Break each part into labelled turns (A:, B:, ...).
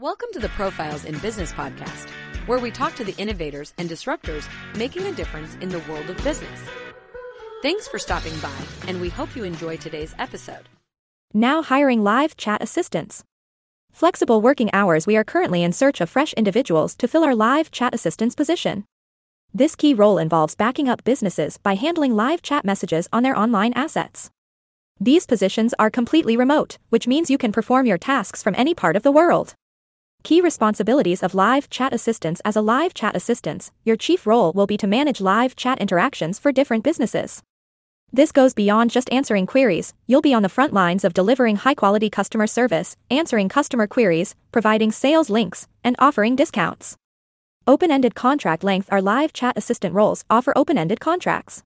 A: Welcome to the Profiles in Business podcast, where we talk to the innovators and disruptors making a difference in the world of business. Thanks for stopping by, and we hope you enjoy today's episode.
B: Now hiring live chat assistants. Flexible working hours We are currently in search of fresh individuals to fill our live chat assistants position. This key role involves backing up businesses by handling live chat messages on their online assets. These positions are completely remote, which means you can perform your tasks from any part of the world. Key responsibilities of live chat assistants As a live chat assistant, your chief role will be to manage live chat interactions for different businesses. This goes beyond just answering queries, you'll be on the front lines of delivering high quality customer service, answering customer queries, providing sales links, and offering discounts. Open ended contract length Our live chat assistant roles offer open ended contracts.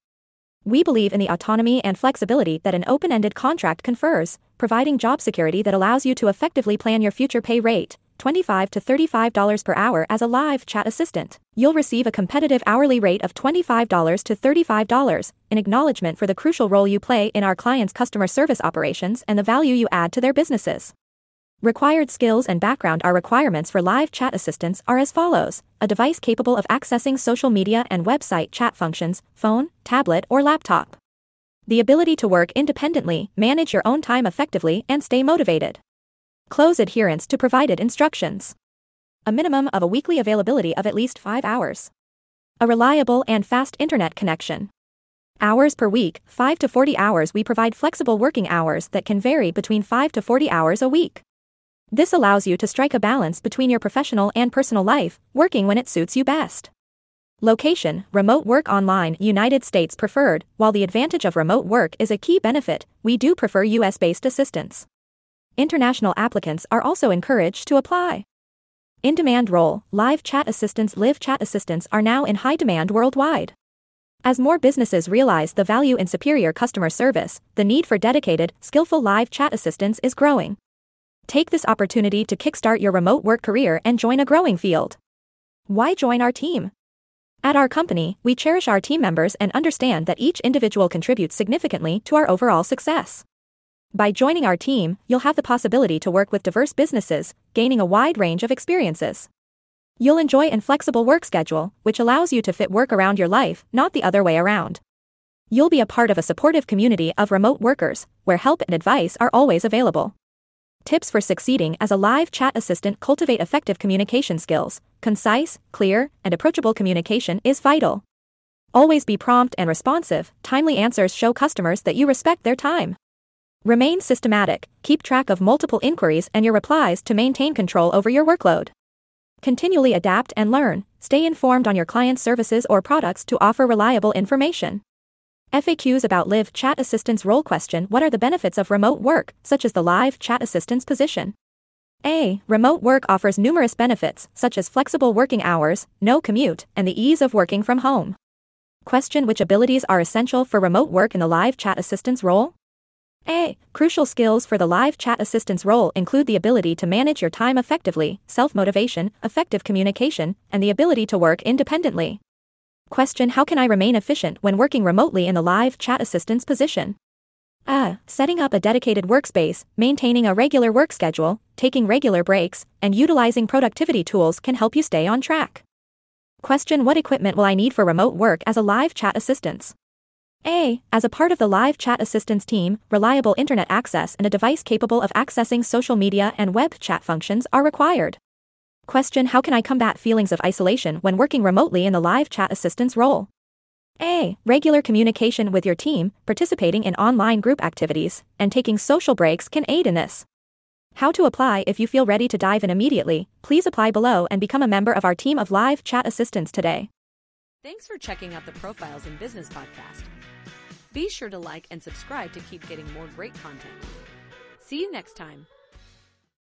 B: We believe in the autonomy and flexibility that an open ended contract confers, providing job security that allows you to effectively plan your future pay rate, 25 to $35 per hour as a live chat assistant. You'll receive a competitive hourly rate of $25 to $35 in acknowledgement for the crucial role you play in our clients' customer service operations and the value you add to their businesses. Required skills and background Our requirements for live chat assistants are as follows a device capable of accessing social media and website chat functions, phone, tablet, or laptop. The ability to work independently, manage your own time effectively, and stay motivated. Close adherence to provided instructions. A minimum of a weekly availability of at least 5 hours. A reliable and fast internet connection. Hours per week, 5 to 40 hours. We provide flexible working hours that can vary between 5 to 40 hours a week. This allows you to strike a balance between your professional and personal life, working when it suits you best. Location Remote work online, United States preferred. While the advantage of remote work is a key benefit, we do prefer US based assistance. International applicants are also encouraged to apply. In demand role, live chat assistants, live chat assistants are now in high demand worldwide. As more businesses realize the value in superior customer service, the need for dedicated, skillful live chat assistants is growing. Take this opportunity to kickstart your remote work career and join a growing field. Why join our team? At our company, we cherish our team members and understand that each individual contributes significantly to our overall success. By joining our team, you'll have the possibility to work with diverse businesses, gaining a wide range of experiences. You'll enjoy an flexible work schedule, which allows you to fit work around your life, not the other way around. You'll be a part of a supportive community of remote workers, where help and advice are always available. Tips for succeeding as a live chat assistant cultivate effective communication skills. Concise, clear, and approachable communication is vital. Always be prompt and responsive, timely answers show customers that you respect their time. Remain systematic, keep track of multiple inquiries and your replies to maintain control over your workload. Continually adapt and learn, stay informed on your client's services or products to offer reliable information. FAQs about Live Chat Assistance role question What are the benefits of remote work, such as the live chat assistance position? A. Remote work offers numerous benefits, such as flexible working hours, no commute, and the ease of working from home. Question Which abilities are essential for remote work in the live chat assistance role? A. Crucial skills for the live chat assistance role include the ability to manage your time effectively, self motivation, effective communication, and the ability to work independently. Question How can I remain efficient when working remotely in the live chat assistance position? A. Setting up a dedicated workspace, maintaining a regular work schedule, taking regular breaks, and utilizing productivity tools can help you stay on track. Question What equipment will I need for remote work as a live chat assistant? A. As a part of the live chat assistance team, reliable internet access and a device capable of accessing social media and web chat functions are required. Question How can I combat feelings of isolation when working remotely in the live chat assistance role? A. Regular communication with your team, participating in online group activities, and taking social breaks can aid in this. How to apply if you feel ready to dive in immediately, please apply below and become a member of our team of live chat assistants today.
A: Thanks for checking out the Profiles in Business podcast. Be sure to like and subscribe to keep getting more great content. See you next time.